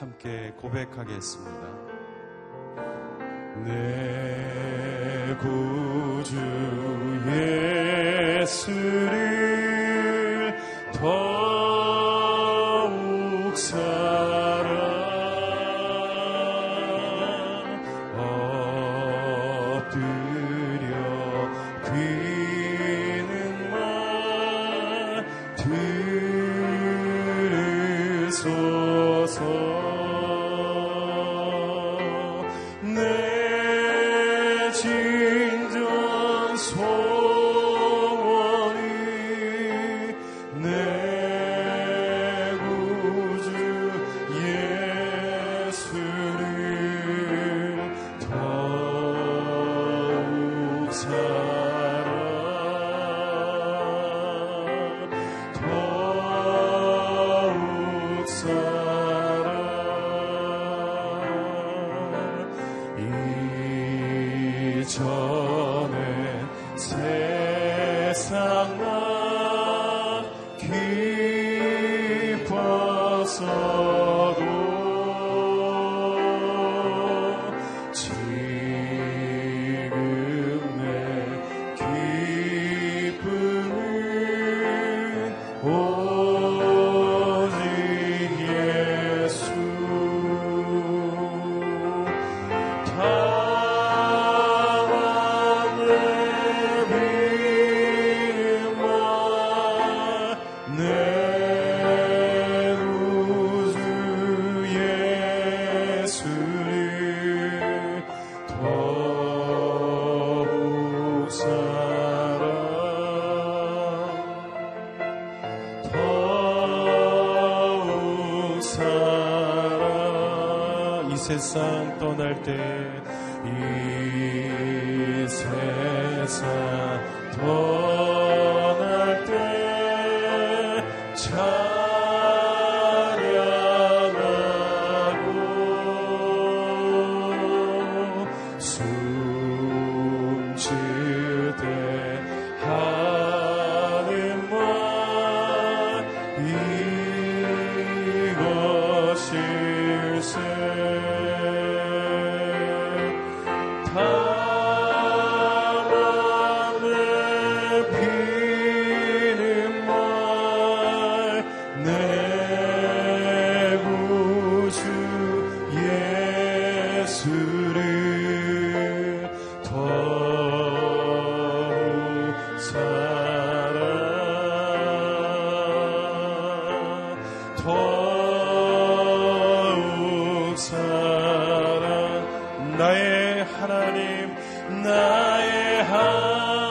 함께 고백하겠습니다. 내 구주 예수를 사랑 이 세상 떠날 때 이 세상 떠날 때찬 나의 하나님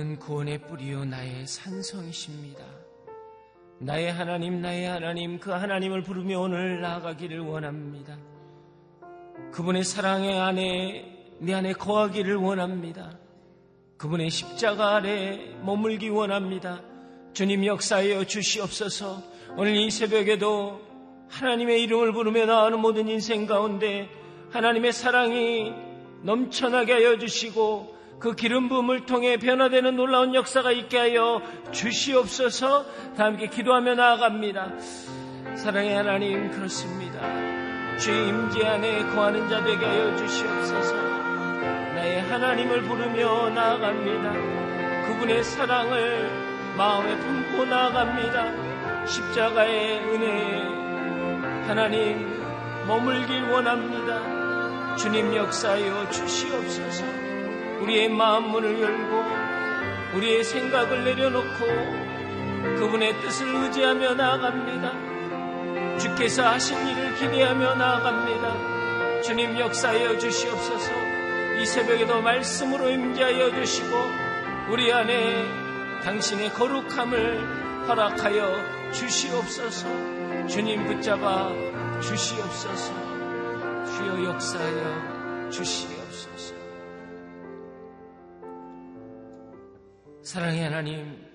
그분은 구원의 뿌리요 나의 산성이십니다. 나의 하나님, 나의 하나님, 그 하나님을 부르며 오늘 나아가기를 원합니다. 그분의 사랑의 안에 내 안에 거하기를 원합니다. 그분의 십자가 아래 머물기 원합니다. 주님 역사하여 주시옵소서. 오늘 이 새벽에도 하나님의 이름을 부르며 나아가는 모든 인생 가운데 하나님의 사랑이 넘쳐나게 하여 주시고 그 기름 부음을 통해 변화되는 놀라운 역사가 있게 하여 주시옵소서. 다 함께 기도하며 나아갑니다. 사랑의 하나님 그렇습니다. 주의 임재 안에 거하는 자 되게 하여 주시옵소서. 나의 하나님을 부르며 나아갑니다. 그분의 사랑을 마음에 품고 나아갑니다. 십자가의 은혜에 하나님 머물길 원합니다. 주님 역사하여 주시옵소서. 우리의 마음 문을 열고 우리의 생각을 내려놓고 그분의 뜻을 의지하며 나아갑니다. 주께서 하신 일을 기대하며 나아갑니다. 주님 역사하여 주시옵소서. 이 새벽에도 말씀으로 임재하여 주시고 우리 안에 당신의 거룩함을 허락하여 주시옵소서. 주님 붙잡아 주시옵소서. 주여 역사하여 주시옵소서. 사랑의 하나님,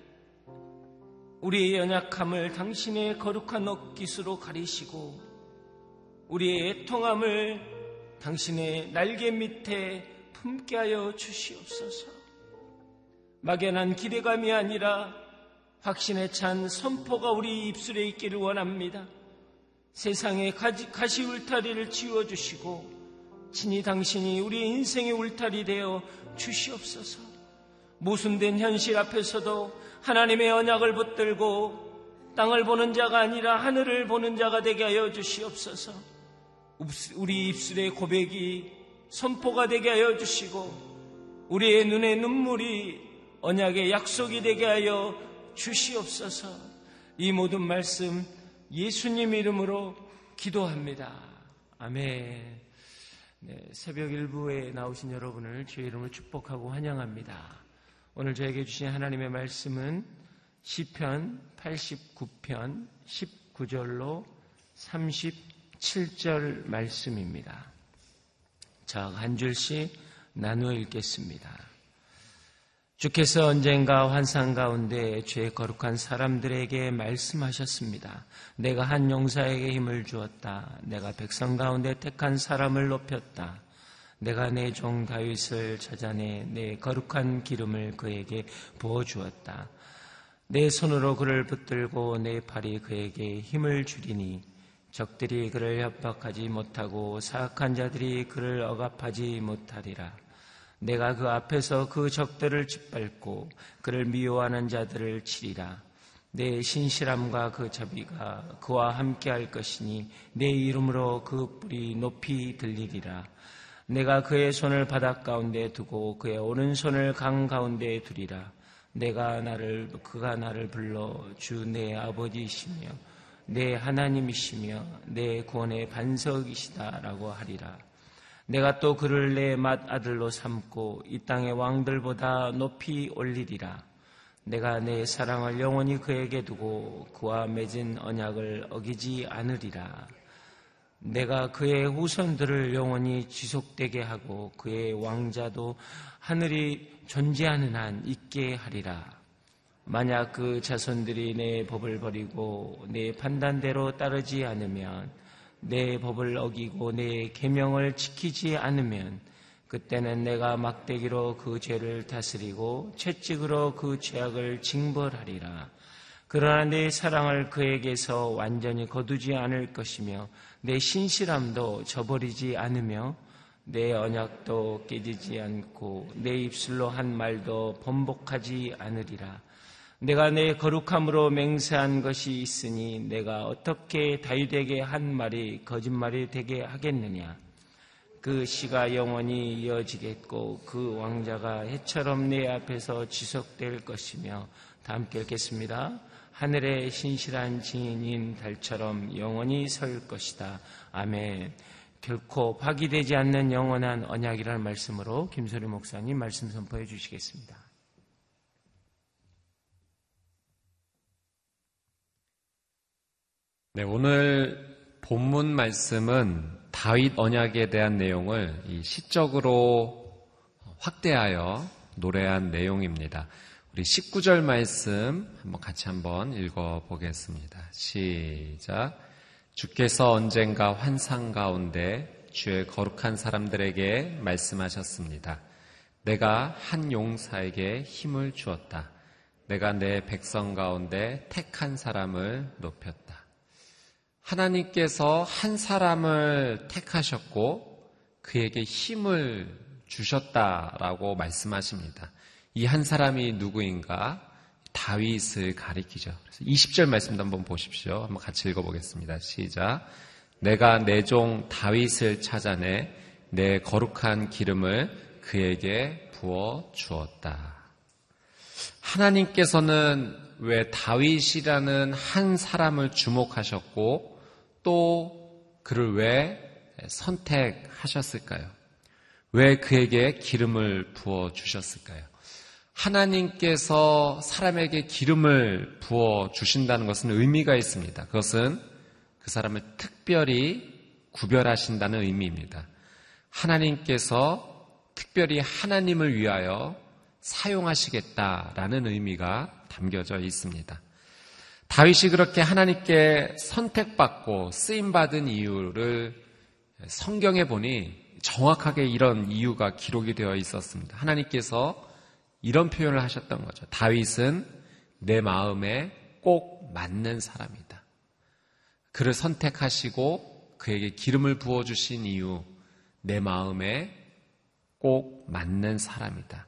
우리의 연약함을 당신의 거룩한 옷깃으로 가리시고 우리의 애통함을 당신의 날개 밑에 품게 하여 주시옵소서. 막연한 기대감이 아니라 확신에 찬 선포가 우리 입술에 있기를 원합니다. 세상의 가시 울타리를 지워주시고 친히 당신이 우리 인생의 울타리 되어 주시옵소서. 모순된 현실 앞에서도 하나님의 언약을 붙들고 땅을 보는 자가 아니라 하늘을 보는 자가 되게 하여 주시옵소서. 우리 입술의 고백이 선포가 되게 하여 주시고 우리의 눈에 눈물이 언약의 약속이 되게 하여 주시옵소서. 이 모든 말씀 예수님 이름으로 기도합니다. 아멘. 네, 새벽 일부에 나오신 여러분을 주의 이름으로 축복하고 환영합니다. 오늘 저에게 주신 하나님의 말씀은 시편 89편 19절로 37절 말씀입니다. 자, 한 줄씩 나누어 읽겠습니다. 주께서 언젠가 환상 가운데 죄 거룩한 사람들에게 말씀하셨습니다. 내가 한 용사에게 힘을 주었다. 내가 백성 가운데 택한 사람을 높였다. 내가 내 종 다윗을 찾아내 내 거룩한 기름을 그에게 부어 주었다. 내 손으로 그를 붙들고 내 팔이 그에게 힘을 주리니 적들이 그를 협박하지 못하고 사악한 자들이 그를 억압하지 못하리라. 내가 그 앞에서 그 적들을 짓밟고 그를 미워하는 자들을 치리라. 내 신실함과 그 자비가 그와 함께 할 것이니 내 이름으로 그 뿔이 높이 들리리라. 내가 그의 손을 바닥 가운데 두고 그의 오른손을 강 가운데 두리라. 내가 나를 그가 나를 불러 주 내 아버지이시며 내 하나님이시며 내 구원의 반석이시다라고 하리라. 내가 또 그를 내 맏아들로 삼고 이 땅의 왕들보다 높이 올리리라. 내가 내 사랑을 영원히 그에게 두고 그와 맺은 언약을 어기지 않으리라. 내가 그의 후손들을 영원히 지속되게 하고 그의 왕자도 하늘이 존재하는 한 있게 하리라. 만약 그 자손들이 내 법을 버리고 내 판단대로 따르지 않으면 내 법을 어기고 내 계명을 지키지 않으면 그때는 내가 막대기로 그 죄를 다스리고 채찍으로 그 죄악을 징벌하리라. 그러나 내 사랑을 그에게서 완전히 거두지 않을 것이며 내 신실함도 저버리지 않으며 내 언약도 깨지지 않고 내 입술로 한 말도 번복하지 않으리라. 내가 내 거룩함으로 맹세한 것이 있으니 내가 어떻게 다윗에게 한 말이 거짓말이 되게 하겠느냐? 그 시가 영원히 이어지겠고 그 왕자가 해처럼 내 앞에서 지속될 것이며 다 함께 읽겠습니다. 하늘의 신실한 증인인 달처럼 영원히 설 것이다. 아멘. 결코 파기되지 않는 영원한 언약이라는 말씀으로 김소리 목사님 말씀 선포해 주시겠습니다. 네, 오늘 본문 말씀은 다윗 언약에 대한 내용을 시적으로 확대하여 노래한 내용입니다. 우리 19절 말씀 한번 같이 한번 읽어 보겠습니다. 시작. 주께서 언젠가 환상 가운데 주의 거룩한 사람들에게 말씀하셨습니다. 내가 한 용사에게 힘을 주었다. 내가 내 백성 가운데 택한 사람을 높였다. 하나님께서 한 사람을 택하셨고 그에게 힘을 주셨다라고 말씀하십니다. 이 한 사람이 누구인가? 다윗을 가리키죠. 그래서 20절 말씀도 한번 보십시오. 한번 같이 읽어보겠습니다. 시작. 내가 내 종 다윗을 찾아내 내 거룩한 기름을 그에게 부어 주었다. 하나님께서는 왜 다윗이라는 한 사람을 주목하셨고 또 그를 왜 선택하셨을까요? 왜 그에게 기름을 부어 주셨을까요? 하나님께서 사람에게 기름을 부어 주신다는 것은 의미가 있습니다. 그것은 그 사람을 특별히 구별하신다는 의미입니다. 하나님께서 특별히 하나님을 위하여 사용하시겠다라는 의미가 담겨져 있습니다. 다윗이 그렇게 하나님께 선택받고 쓰임받은 이유를 성경에 보니 정확하게 이런 이유가 기록이 되어 있었습니다. 하나님께서 이런 표현을 하셨던 거죠. 다윗은 내 마음에 꼭 맞는 사람이다. 그를 선택하시고 그에게 기름을 부어주신 이유, 내 마음에 꼭 맞는 사람이다.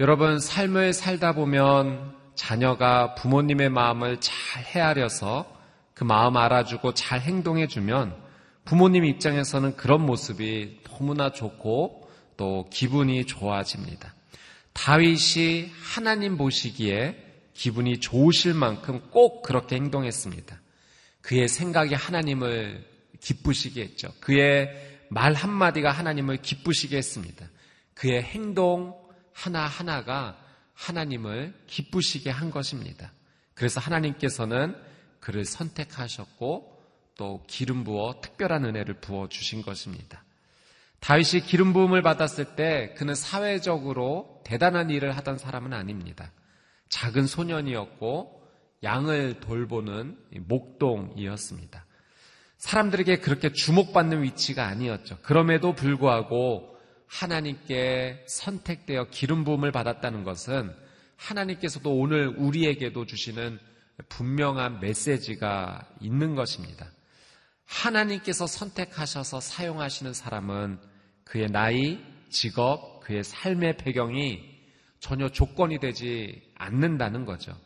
여러분, 삶을 살다 보면 자녀가 부모님의 마음을 잘 헤아려서 그 마음 알아주고 잘 행동해주면 부모님 입장에서는 그런 모습이 너무나 좋고 또 기분이 좋아집니다. 다윗이 하나님 보시기에 기분이 좋으실 만큼 꼭 그렇게 행동했습니다. 그의 생각이 하나님을 기쁘시게 했죠. 그의 말 한마디가 하나님을 기쁘시게 했습니다. 그의 행동 하나하나가 하나님을 기쁘시게 한 것입니다. 그래서 하나님께서는 그를 선택하셨고 또 기름 부어 특별한 은혜를 부어 주신 것입니다. 다윗이 기름 부음을 받았을 때 그는 사회적으로 대단한 일을 하던 사람은 아닙니다. 작은 소년이었고 양을 돌보는 목동이었습니다. 사람들에게 그렇게 주목받는 위치가 아니었죠. 그럼에도 불구하고 하나님께 선택되어 기름 부음을 받았다는 것은 하나님께서도 오늘 우리에게도 주시는 분명한 메시지가 있는 것입니다. 하나님께서 선택하셔서 사용하시는 사람은 그의 나이, 직업, 그의 삶의 배경이 전혀 조건이 되지 않는다는 거죠.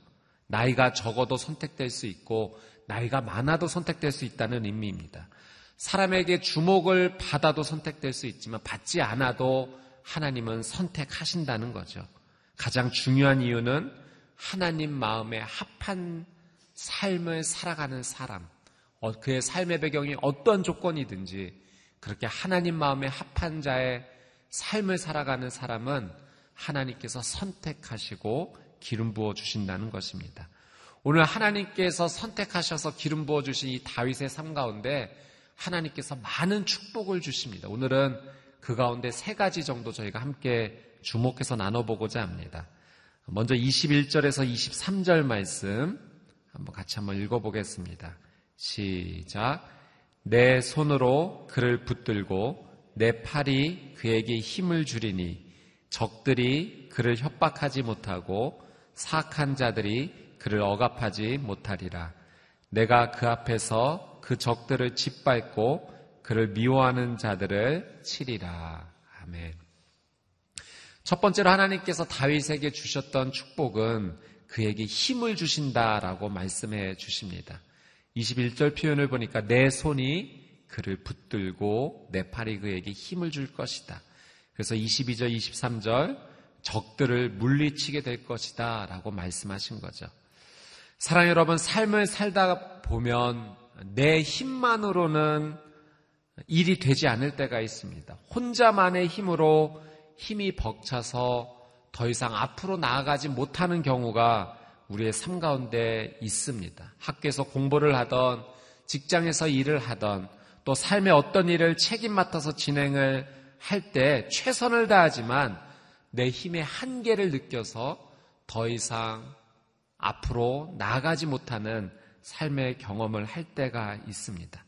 나이가 적어도 선택될 수 있고 나이가 많아도 선택될 수 있다는 의미입니다. 사람에게 주목을 받아도 선택될 수 있지만 받지 않아도 하나님은 선택하신다는 거죠. 가장 중요한 이유는 하나님 마음에 합한 삶을 살아가는 사람, 어, 그의 삶의 배경이 어떤 조건이든지 그렇게 하나님 마음에 합한 자의 삶을 살아가는 사람은 하나님께서 선택하시고 기름 부어 주신다는 것입니다. 오늘 하나님께서 선택하셔서 기름 부어 주신 이 다윗의 삶 가운데 하나님께서 많은 축복을 주십니다. 오늘은 그 가운데 세 가지 정도 저희가 함께 주목해서 나눠보고자 합니다. 먼저 21절에서 23절 말씀 한번 같이 한번 읽어보겠습니다. 시작. 내 손으로 그를 붙들고 내 팔이 그에게 힘을 주리니 적들이 그를 협박하지 못하고 사악한 자들이 그를 억압하지 못하리라. 내가 그 앞에서 그 적들을 짓밟고 그를 미워하는 자들을 치리라. 아멘. 첫 번째로 하나님께서 다윗에게 주셨던 축복은 그에게 힘을 주신다라고 말씀해 주십니다. 21절 표현을 보니까 내 손이 그를 붙들고 내 팔이 그에게 힘을 줄 것이다. 그래서 22절, 23절 적들을 물리치게 될 것이다 라고 말씀하신 거죠. 사랑 여러분, 삶을 살다 보면 내 힘만으로는 일이 되지 않을 때가 있습니다. 혼자만의 힘으로 힘이 벅차서 더 이상 앞으로 나아가지 못하는 경우가 우리의 삶 가운데 있습니다. 학교에서 공부를 하던 직장에서 일을 하던 또 삶의 어떤 일을 책임 맡아서 진행을 할 때 최선을 다하지만 내 힘의 한계를 느껴서 더 이상 앞으로 나아가지 못하는 삶의 경험을 할 때가 있습니다.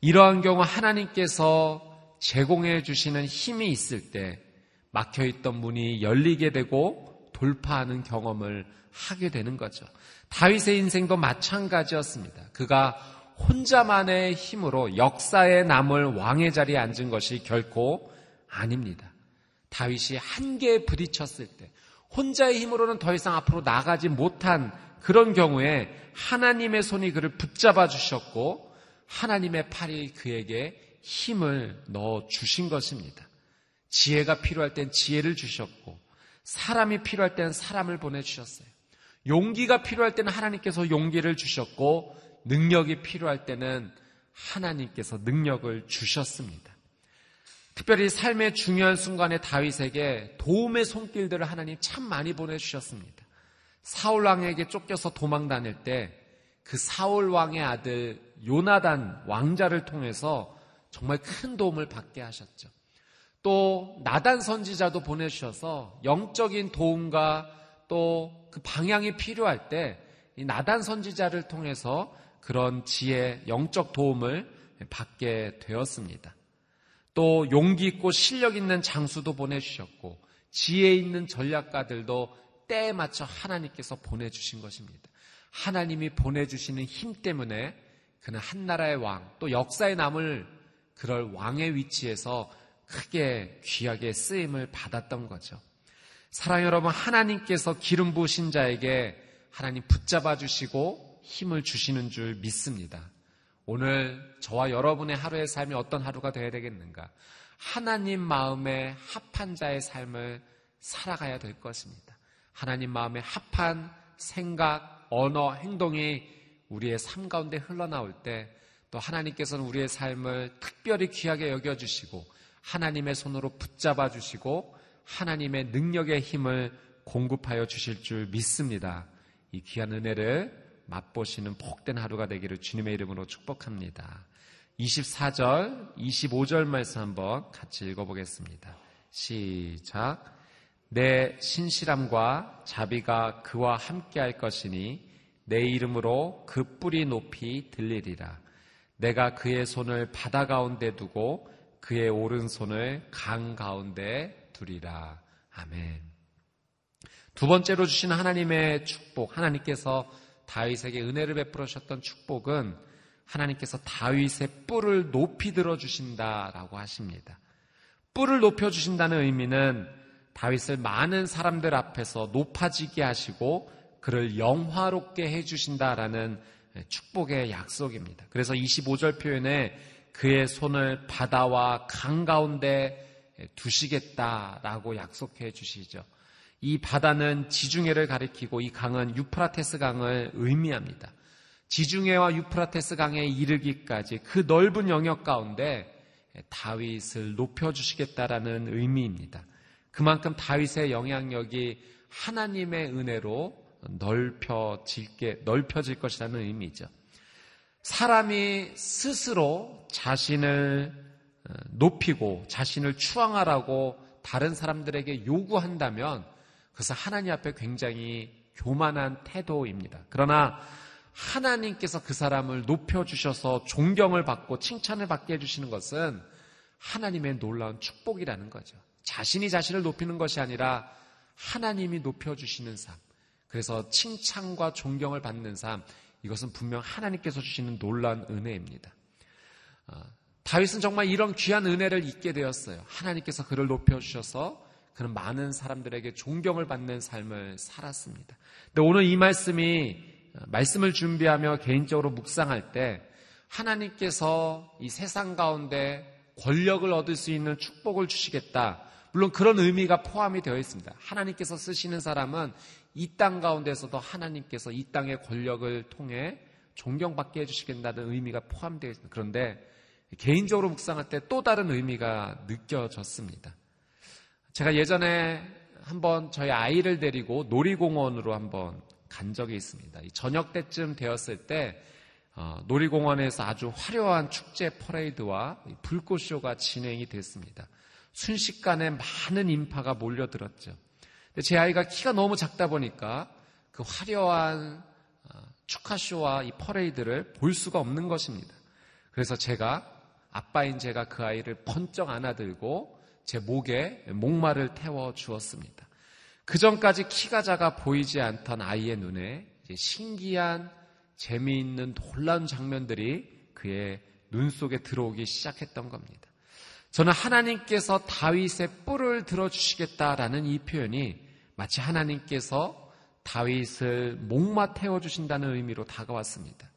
이러한 경우 하나님께서 제공해 주시는 힘이 있을 때 막혀 있던 문이 열리게 되고 돌파하는 경험을 하게 되는 거죠. 다윗의 인생도 마찬가지였습니다. 그가 혼자만의 힘으로 역사에 남을 왕의 자리에 앉은 것이 결코 아닙니다. 다윗이 한계에 부딪혔을 때, 혼자의 힘으로는 더 이상 앞으로 나가지 못한 그런 경우에 하나님의 손이 그를 붙잡아 주셨고 하나님의 팔이 그에게 힘을 넣어 주신 것입니다. 지혜가 필요할 땐 지혜를 주셨고 사람이 필요할 땐 사람을 보내주셨어요. 용기가 필요할 때는 하나님께서 용기를 주셨고 능력이 필요할 때는 하나님께서 능력을 주셨습니다. 특별히 삶의 중요한 순간에 다윗에게 도움의 손길들을 하나님 참 많이 보내주셨습니다. 사울 왕에게 쫓겨서 도망 다닐 때 그 사울 왕의 아들 요나단 왕자를 통해서 정말 큰 도움을 받게 하셨죠. 또 나단 선지자도 보내주셔서 영적인 도움과 또 그 방향이 필요할 때 이 나단 선지자를 통해서 그런 지혜, 영적 도움을 받게 되었습니다. 또 용기 있고 실력 있는 장수도 보내주셨고 지혜 있는 전략가들도 때에 맞춰 하나님께서 보내주신 것입니다. 하나님이 보내주시는 힘 때문에 그는 한 나라의 왕, 또 역사에 남을 그럴 왕의 위치에서 크게 귀하게 쓰임을 받았던 거죠. 사랑 여러분, 하나님께서 기름 부으신 자에게 하나님 붙잡아 주시고 힘을 주시는 줄 믿습니다. 오늘 저와 여러분의 하루의 삶이 어떤 하루가 되어야 되겠는가? 하나님 마음에 합한 자의 삶을 살아가야 될 것입니다. 하나님 마음에 합한 생각, 언어, 행동이 우리의 삶 가운데 흘러나올 때 또 하나님께서는 우리의 삶을 특별히 귀하게 여겨주시고 하나님의 손으로 붙잡아 주시고 하나님의 능력의 힘을 공급하여 주실 줄 믿습니다. 이 귀한 은혜를 맛보시는 복된 하루가 되기를 주님의 이름으로 축복합니다. 24절, 25절 말씀 한번 같이 읽어보겠습니다. 시작. 내 신실함과 자비가 그와 함께 할 것이니 내 이름으로 그 뿌리 높이 들리리라. 내가 그의 손을 바다 가운데 두고 그의 오른손을 강 가운데 두리라. 아멘. 두 번째로 주신 하나님의 축복, 하나님께서 다윗에게 은혜를 베풀으셨던 축복은 하나님께서 다윗의 뿔을 높이 들어 주신다라고 하십니다. 뿔을 높여 주신다는 의미는 다윗을 많은 사람들 앞에서 높아지게 하시고 그를 영화롭게 해 주신다라는 축복의 약속입니다. 그래서 25절 표현에 그의 손을 바다와 강 가운데 두시겠다라고 약속해 주시죠. 이 바다는 지중해를 가리키고 이 강은 유프라테스 강을 의미합니다. 지중해와 유프라테스 강에 이르기까지 그 넓은 영역 가운데 다윗을 높여 주시겠다라는 의미입니다. 그만큼 다윗의 영향력이 하나님의 은혜로 넓혀질 게, 넓혀질 것이라는 의미죠. 사람이 스스로 자신을 어, 높이고 자신을 추앙하라고 다른 사람들에게 요구한다면 그것은 하나님 앞에 굉장히 교만한 태도입니다. 그러나 하나님께서 그 사람을 높여주셔서 존경을 받고 칭찬을 받게 해주시는 것은 하나님의 놀라운 축복이라는 거죠. 자신이 자신을 높이는 것이 아니라 하나님이 높여주시는 삶. 그래서 칭찬과 존경을 받는 삶. 이것은 분명 하나님께서 주시는 놀라운 은혜입니다. 아, 다윗은 정말 이런 귀한 은혜를 잊게 되었어요. 하나님께서 그를 높여주셔서 그는 많은 사람들에게 존경을 받는 삶을 살았습니다. 근데 오늘 이 말씀이 말씀을 준비하며 개인적으로 묵상할 때 하나님께서 이 세상 가운데 권력을 얻을 수 있는 축복을 주시겠다. 물론 그런 의미가 포함이 되어 있습니다. 하나님께서 쓰시는 사람은 이 땅 가운데서도 하나님께서 이 땅의 권력을 통해 존경받게 해주시겠다는 의미가 포함되어 있습니다. 그런데 개인적으로 묵상할 때 또 다른 의미가 느껴졌습니다. 제가 예전에 한번 저희 아이를 데리고 놀이공원으로 한번 간 적이 있습니다. 저녁 때쯤 되었을 때 어, 놀이공원에서 아주 화려한 축제 퍼레이드와 불꽃쇼가 진행이 됐습니다. 순식간에 많은 인파가 몰려들었죠. 제 아이가 키가 너무 작다 보니까 그 화려한 어, 축하쇼와 이 퍼레이드를 볼 수가 없는 것입니다. 그래서 제가 아빠인 제가 그 아이를 번쩍 안아들고 제 목에 목마를 태워 주었습니다. 그 전까지 키가 작아 보이지 않던 아이의 눈에 신기한 재미있는 놀라운 장면들이 그의 눈 속에 들어오기 시작했던 겁니다. 저는 하나님께서 다윗의 뿔을 들어주시겠다라는 이 표현이 마치 하나님께서 다윗을 목마 태워 주신다는 의미로 다가왔습니다.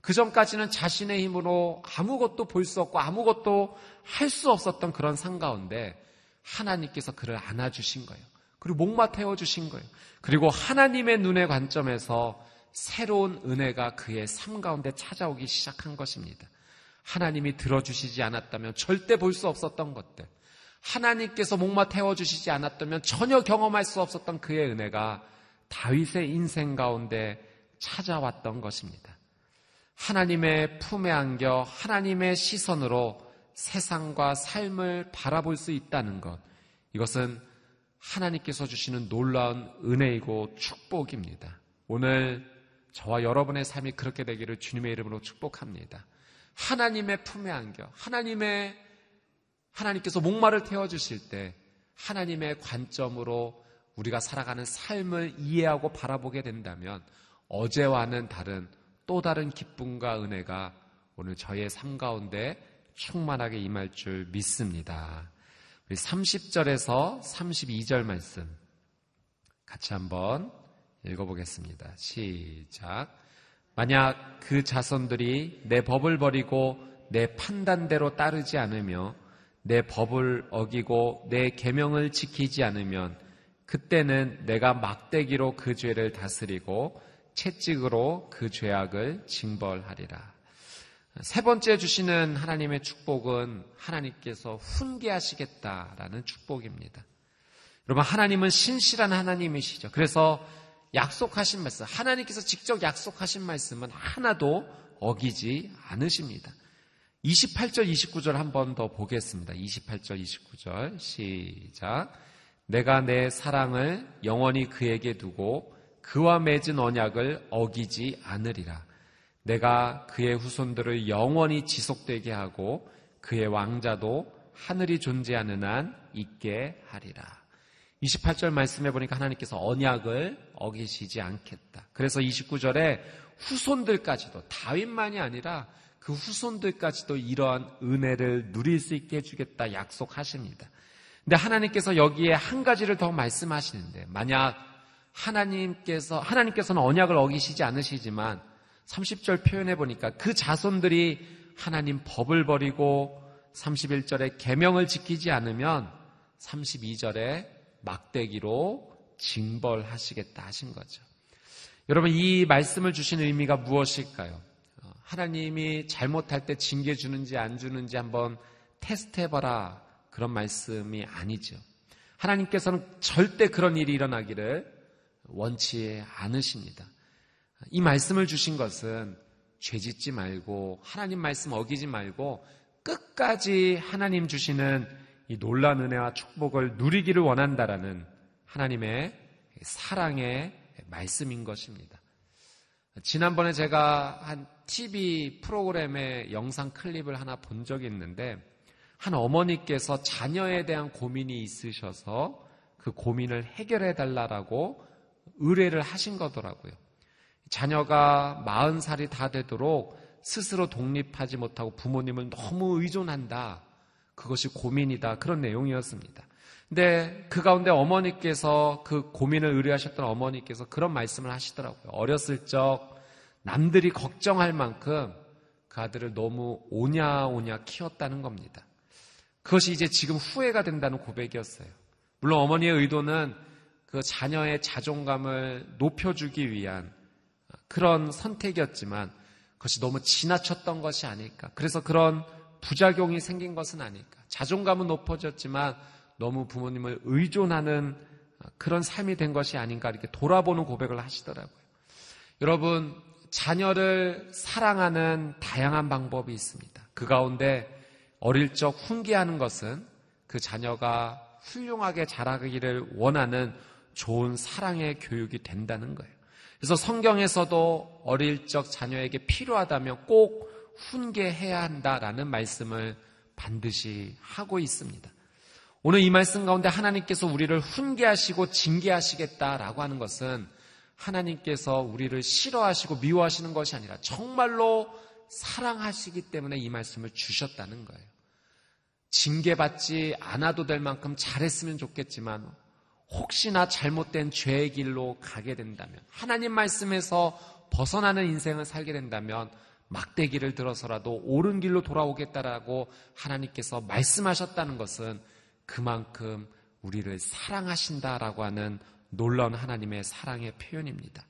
그 전까지는 자신의 힘으로 아무것도 볼 수 없고 아무것도 할 수 없었던 그런 상 가운데 하나님께서 그를 안아주신 거예요. 그리고 목마 태워주신 거예요. 그리고 하나님의 눈의 관점에서 새로운 은혜가 그의 삶 가운데 찾아오기 시작한 것입니다. 하나님이 들어주시지 않았다면 절대 볼 수 없었던 것들. 하나님께서 목마 태워주시지 않았다면 전혀 경험할 수 없었던 그의 은혜가 다윗의 인생 가운데 찾아왔던 것입니다. 하나님의 품에 안겨 하나님의 시선으로 세상과 삶을 바라볼 수 있다는 것. 이것은 하나님께서 주시는 놀라운 은혜이고 축복입니다. 오늘 저와 여러분의 삶이 그렇게 되기를 주님의 이름으로 축복합니다. 하나님의 품에 안겨 하나님의 하나님께서 목마를 태워 주실 때 하나님의 관점으로 우리가 살아가는 삶을 이해하고 바라보게 된다면 어제와는 다른 또 다른 기쁨과 은혜가 오늘 저의 삶 가운데 충만하게 임할 줄 믿습니다. 우리 30절에서 32절 말씀 같이 한번 읽어보겠습니다. 시작. 만약 그 자손들이 내 법을 버리고 내 판단대로 따르지 않으며 내 법을 어기고 내 계명을 지키지 않으면 그때는 내가 막대기로 그 죄를 다스리고 채찍으로 그 죄악을 징벌하리라. 세 번째 주시는 하나님의 축복은 하나님께서 훈계하시겠다라는 축복입니다. 여러분, 하나님은 신실한 하나님이시죠. 그래서 약속하신 말씀, 하나님께서 직접 약속하신 말씀은 하나도 어기지 않으십니다. 28절, 29절 한 번 더 보겠습니다. 28절, 29절. 시작. 내가 내 사랑을 영원히 그에게 두고 그와 맺은 언약을 어기지 않으리라. 내가 그의 후손들을 영원히 지속되게 하고 그의 왕자도 하늘이 존재하는 한 있게 하리라. 28절 말씀해 보니까 하나님께서 언약을 어기시지 않겠다. 그래서 29절에 후손들까지도 다윗만이 아니라 그 후손들까지도 이러한 은혜를 누릴 수 있게 해주겠다 약속하십니다. 근데 하나님께서 여기에 한 가지를 더 말씀하시는데 만약 하나님께서 하나님께서는 언약을 어기시지 않으시지만 30절 표현해 보니까 그 자손들이 하나님 법을 버리고 31절에 계명을 지키지 않으면 32절에 막대기로 징벌하시겠다 하신 거죠. 여러분 이 말씀을 주신 의미가 무엇일까요? 어, 하나님이 잘못할 때 징계 주는지 안 주는지 한번 테스트해봐라 그런 말씀이 아니죠. 하나님께서는 절대 그런 일이 일어나기를 원치 않으십니다. 이 말씀을 주신 것은 죄 짓지 말고 하나님 말씀 어기지 말고 끝까지 하나님 주시는 이 놀란 은혜와 축복을 누리기를 원한다라는 하나님의 사랑의 말씀인 것입니다. 지난번에 제가 한 TV 프로그램의 영상 클립을 하나 본 적이 있는데 한 어머니께서 자녀에 대한 고민이 있으셔서 그 고민을 해결해 달라라고 의뢰를 하신 거더라고요. 자녀가 40살이 다 되도록 스스로 독립하지 못하고 부모님을 너무 의존한다. 그것이 고민이다. 그런 내용이었습니다. 근데 그 가운데 어머니께서 그 고민을 의뢰하셨던 어머니께서 그런 말씀을 하시더라고요. 어렸을 적 남들이 걱정할 만큼 그 아들을 너무 오냐오냐 키웠다는 겁니다. 그것이 이제 지금 후회가 된다는 고백이었어요. 물론 어머니의 의도는 그 자녀의 자존감을 높여주기 위한 그런 선택이었지만 그것이 너무 지나쳤던 것이 아닐까. 그래서 그런 부작용이 생긴 것은 아닐까. 자존감은 높아졌지만 너무 부모님을 의존하는 그런 삶이 된 것이 아닌가 이렇게 돌아보는 고백을 하시더라고요. 여러분, 자녀를 사랑하는 다양한 방법이 있습니다. 그 가운데 어릴 적 훈계하는 것은 그 자녀가 훌륭하게 자라기를 원하는 좋은 사랑의 교육이 된다는 거예요. 그래서 성경에서도 어릴 적 자녀에게 필요하다면 꼭 훈계해야 한다라는 말씀을 반드시 하고 있습니다. 오늘 이 말씀 가운데 하나님께서 우리를 훈계하시고 징계하시겠다라고 하는 것은 하나님께서 우리를 싫어하시고 미워하시는 것이 아니라 정말로 사랑하시기 때문에 이 말씀을 주셨다는 거예요. 징계받지 않아도 될 만큼 잘했으면 좋겠지만 혹시나 잘못된 죄의 길로 가게 된다면, 하나님 말씀에서 벗어나는 인생을 살게 된다면, 막대기를 들어서라도 옳은 길로 돌아오겠다라고 하나님께서 말씀하셨다는 것은 그만큼 우리를 사랑하신다라고 하는 놀라운 하나님의 사랑의 표현입니다.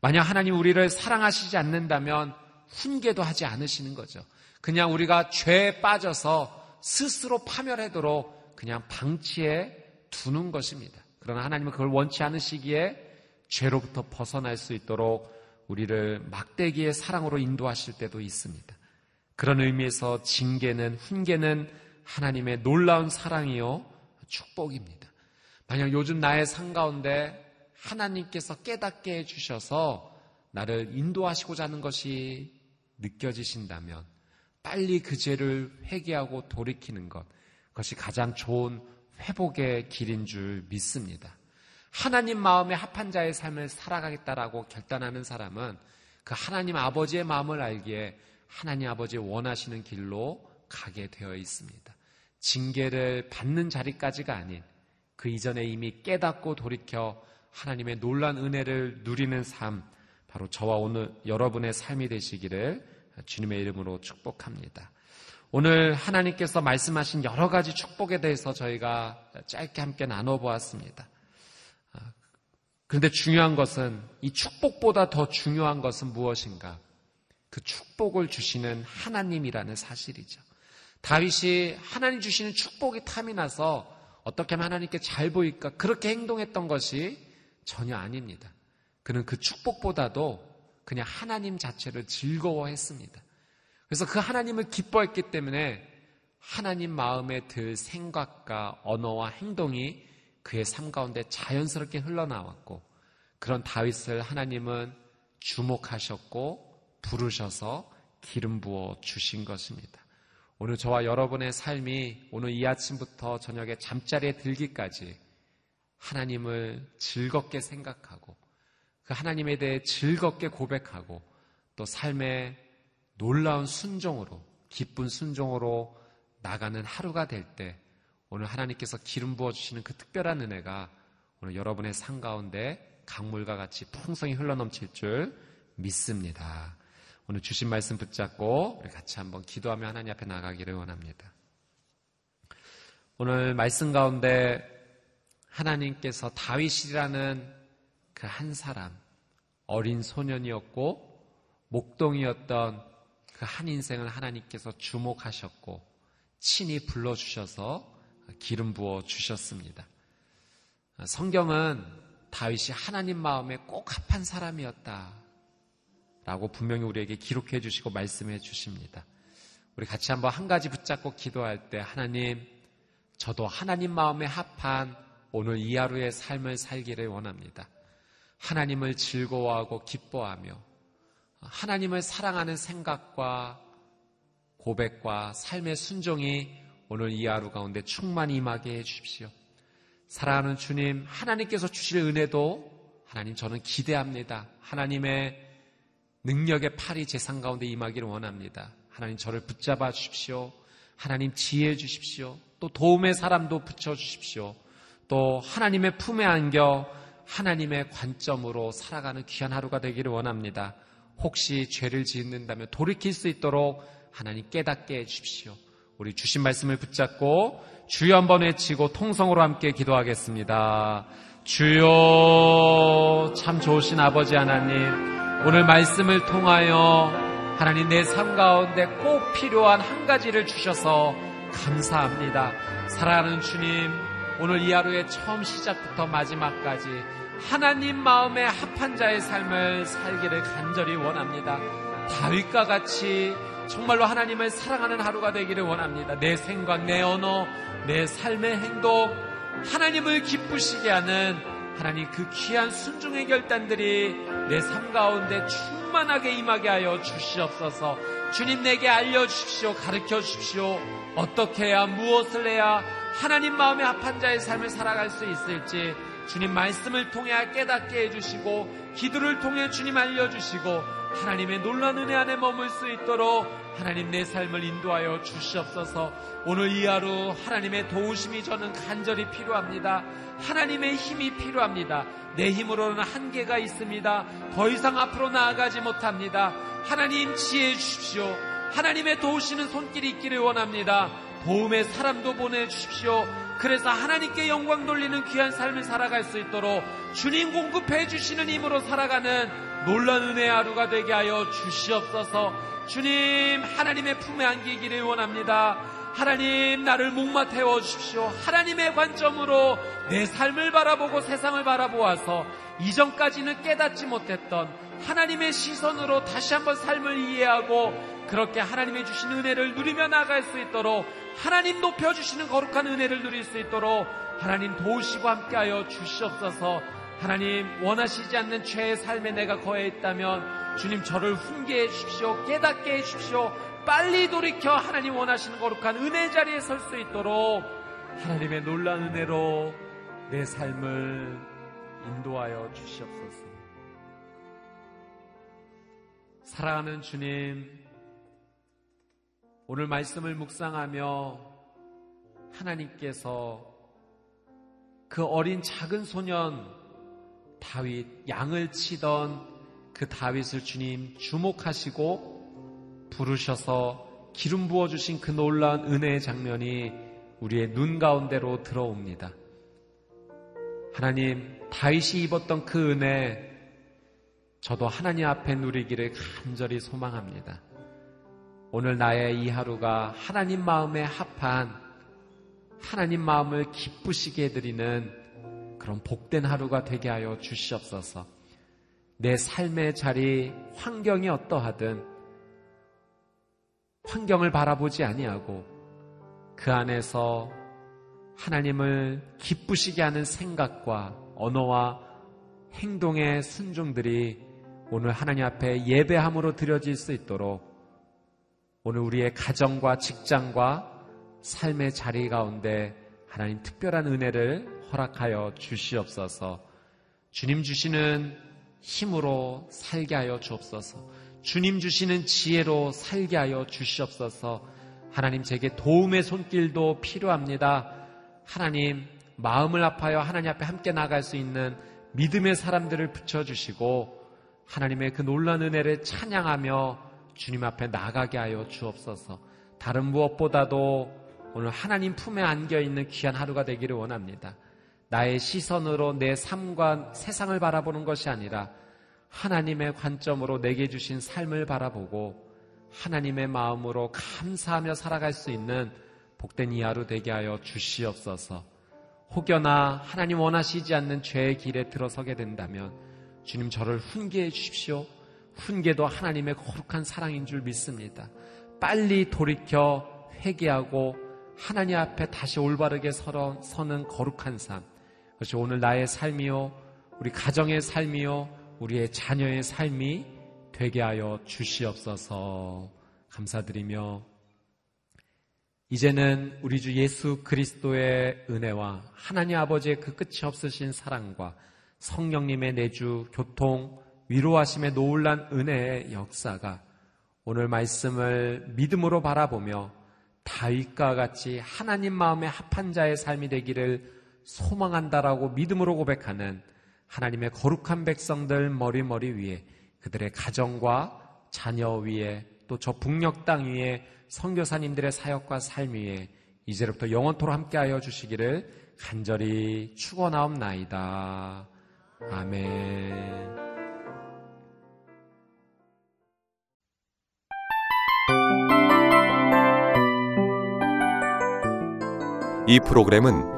만약 하나님 우리를 사랑하시지 않는다면 훈계도 하지 않으시는 거죠. 그냥 우리가 죄에 빠져서 스스로 파멸하도록 그냥 방치해 두는 것입니다. 그러나 하나님은 그걸 원치 않으시기에 죄로부터 벗어날 수 있도록 우리를 막대기의 사랑으로 인도하실 때도 있습니다. 그런 의미에서 징계는 훈계는 하나님의 놀라운 사랑이요 축복입니다. 만약 요즘 나의 삶 가운데 하나님께서 깨닫게 해주셔서 나를 인도하시고자 하는 것이 느껴지신다면 빨리 그 죄를 회개하고 돌이키는 것, 그것이 가장 좋은 회복의 길인 줄 믿습니다. 하나님 마음에 합한 자의 삶을 살아가겠다라고 결단하는 사람은 그 하나님 아버지의 마음을 알기에 하나님 아버지 원하시는 길로 가게 되어 있습니다. 징계를 받는 자리까지가 아닌 그 이전에 이미 깨닫고 돌이켜 하나님의 놀란 은혜를 누리는 삶, 바로 저와 오늘 여러분의 삶이 되시기를 주님의 이름으로 축복합니다. 오늘 하나님께서 말씀하신 여러 가지 축복에 대해서 저희가 짧게 함께 나눠보았습니다. 그런데 중요한 것은 이 축복보다 더 중요한 것은 무엇인가? 그 축복을 주시는 하나님이라는 사실이죠. 다윗이 하나님 주시는 축복이 탐이 나서 어떻게 하면 하나님께 잘 보일까 그렇게 행동했던 것이 전혀 아닙니다. 그는 그 축복보다도 그냥 하나님 자체를 즐거워했습니다. 그래서 그 하나님을 기뻐했기 때문에 하나님 마음에 들 생각과 언어와 행동이 그의 삶 가운데 자연스럽게 흘러나왔고 그런 다윗을 하나님은 주목하셨고 부르셔서 기름 부어 주신 것입니다. 오늘 저와 여러분의 삶이 오늘 이 아침부터 저녁에 잠자리에 들기까지 하나님을 즐겁게 생각하고 그 하나님에 대해 즐겁게 고백하고 또 삶의 놀라운 순종으로 기쁜 순종으로 나가는 하루가 될 때 오늘 하나님께서 기름 부어 주시는 그 특별한 은혜가 오늘 여러분의 삶 가운데 강물과 같이 풍성히 흘러넘칠 줄 믿습니다. 오늘 주신 말씀 붙잡고 우리 같이 한번 기도하며 하나님 앞에 나가기를 원합니다. 오늘 말씀 가운데 하나님께서 다윗이라는 그 한 사람, 어린 소년이었고 목동이었던 그 한 인생을 하나님께서 주목하셨고 친히 불러주셔서 기름 부어 주셨습니다. 성경은 다윗이 하나님 마음에 꼭 합한 사람이었다. 라고 분명히 우리에게 기록해 주시고 말씀해 주십니다. 우리 같이 한번 한 가지 붙잡고 기도할 때 하나님, 저도 하나님 마음에 합한 오늘 이 하루의 삶을 살기를 원합니다. 하나님을 즐거워하고 기뻐하며 하나님을 사랑하는 생각과 고백과 삶의 순종이 오늘 이 하루 가운데 충만히 임하게 해 주십시오. 사랑하는 주님, 하나님께서 주실 은혜도 하나님 저는 기대합니다. 하나님의 능력의 팔이 재상 가운데 임하기를 원합니다. 하나님 저를 붙잡아 주십시오. 하나님 지혜해 주십시오. 또 도움의 사람도 붙여 주십시오. 또 하나님의 품에 안겨 하나님의 관점으로 살아가는 귀한 하루가 되기를 원합니다. 혹시 죄를 짓는다면 돌이킬 수 있도록 하나님 깨닫게 해 주십시오. 우리 주신 말씀을 붙잡고 주여 한번 외치고 통성으로 함께 기도하겠습니다. 주여 참 좋으신 아버지 하나님 오늘 말씀을 통하여 하나님 내 삶 가운데 꼭 필요한 한 가지를 주셔서 감사합니다. 사랑하는 주님 오늘 이 하루의 처음 시작부터 마지막까지 하나님 마음에 합한 자의 삶을 살기를 간절히 원합니다. 다윗과 같이 정말로 하나님을 사랑하는 하루가 되기를 원합니다. 내 생각, 내 언어, 내 삶의 행동, 하나님을 기쁘시게 하는 하나님 그 귀한 순종의 결단들이 내 삶 가운데 충만하게 임하게 하여 주시옵소서. 주님 내게 알려주십시오. 가르쳐 주십시오. 어떻게 해야, 무엇을 해야 하나님 마음에 합한 자의 삶을 살아갈 수 있을지 주님 말씀을 통해 깨닫게 해주시고 기도를 통해 주님 알려주시고 하나님의 놀라운 은혜 안에 머물 수 있도록 하나님 내 삶을 인도하여 주시옵소서 오늘 이 하루 하나님의 도우심이 저는 간절히 필요합니다. 하나님의 힘이 필요합니다. 내 힘으로는 한계가 있습니다. 더 이상 앞으로 나아가지 못합니다. 하나님 지혜해 주십시오. 하나님의 도우시는 손길이 있기를 원합니다. 도움의 사람도 보내주십시오. 그래서 하나님께 영광 돌리는 귀한 삶을 살아갈 수 있도록 주님 공급해 주시는 힘으로 살아가는 놀란 은혜의 하루가 되게 하여 주시옵소서 주님 하나님의 품에 안기기를 원합니다. 하나님 나를 목마 태워 주십시오. 하나님의 관점으로 내 삶을 바라보고 세상을 바라보아서 이전까지는 깨닫지 못했던 하나님의 시선으로 다시 한번 삶을 이해하고 그렇게 하나님의 주신 은혜를 누리며 나갈 수 있도록 하나님 높여주시는 거룩한 은혜를 누릴 수 있도록 하나님 도우시고 함께하여 주시옵소서 하나님 원하시지 않는 죄의 삶에 내가 거해 있다면 주님 저를 훈계해 주십시오 깨닫게 해 주십시오. 빨리 돌이켜 하나님 원하시는 거룩한 은혜 자리에 설 수 있도록 하나님의 놀라운 은혜로 내 삶을 인도하여 주시옵소서. 사랑하는 주님 오늘 말씀을 묵상하며 하나님께서 그 어린 작은 소년 다윗 양을 치던 그 다윗을 주님 주목하시고 부르셔서 기름 부어 주신 그 놀라운 은혜의 장면이 우리의 눈 가운데로 들어옵니다. 하나님 다윗이 입었던 그 은혜 저도 하나님 앞에 누리기를 간절히 소망합니다. 오늘 나의 이 하루가 하나님 마음에 합한 하나님 마음을 기쁘시게 해드리는 그런 복된 하루가 되게 하여 주시옵소서. 내 삶의 자리, 환경이 어떠하든 환경을 바라보지 아니하고 그 안에서 하나님을 기쁘시게 하는 생각과 언어와 행동의 순종들이 오늘 하나님 앞에 예배함으로 드려질 수 있도록 오늘 우리의 가정과 직장과 삶의 자리 가운데 하나님 특별한 은혜를 허락하여 주시옵소서. 주님 주시는 힘으로 살게 하여 주옵소서. 주님 주시는 지혜로 살게 하여 주시옵소서. 하나님 제게 도움의 손길도 필요합니다. 하나님 마음을 아파요 하나님 앞에 함께 나갈 수 있는 믿음의 사람들을 붙여주시고 하나님의 그 놀란 은혜를 찬양하며 주님 앞에 나가게 하여 주옵소서. 다른 무엇보다도 오늘 하나님 품에 안겨 있는 귀한 하루가 되기를 원합니다. 나의 시선으로 내 삶과 세상을 바라보는 것이 아니라 하나님의 관점으로 내게 주신 삶을 바라보고 하나님의 마음으로 감사하며 살아갈 수 있는 복된 이 하루 되게 하여 주시옵소서. 혹여나 하나님 원하시지 않는 죄의 길에 들어서게 된다면 주님 저를 훈계해 주십시오. 훈계도 하나님의 거룩한 사랑인 줄 믿습니다. 빨리 돌이켜 회개하고 하나님 앞에 다시 올바르게 서는 거룩한 삶. 그것이 오늘 나의 삶이요, 우리 가정의 삶이요, 우리의 자녀의 삶이 되게 하여 주시옵소서. 감사드리며 이제는 우리 주 예수 그리스도의 은혜와 하나님 아버지의 그 끝이 없으신 사랑과 성령님의 내주 교통 위로하심의 놀란 은혜의 역사가 오늘 말씀을 믿음으로 바라보며 다윗과 같이 하나님 마음에 합한 자의 삶이 되기를 소망한다라고 믿음으로 고백하는 하나님의 거룩한 백성들 머리머리 위에 그들의 가정과 자녀 위에 또 저 북녘 땅 위에 선교사님들의 사역과 삶 위에 이제부터 영원토록 함께하여 주시기를 간절히 축원하옵나이다. 아멘. 이 프로그램은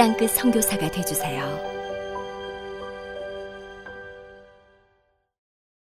땅끝 선교사가 되주세요.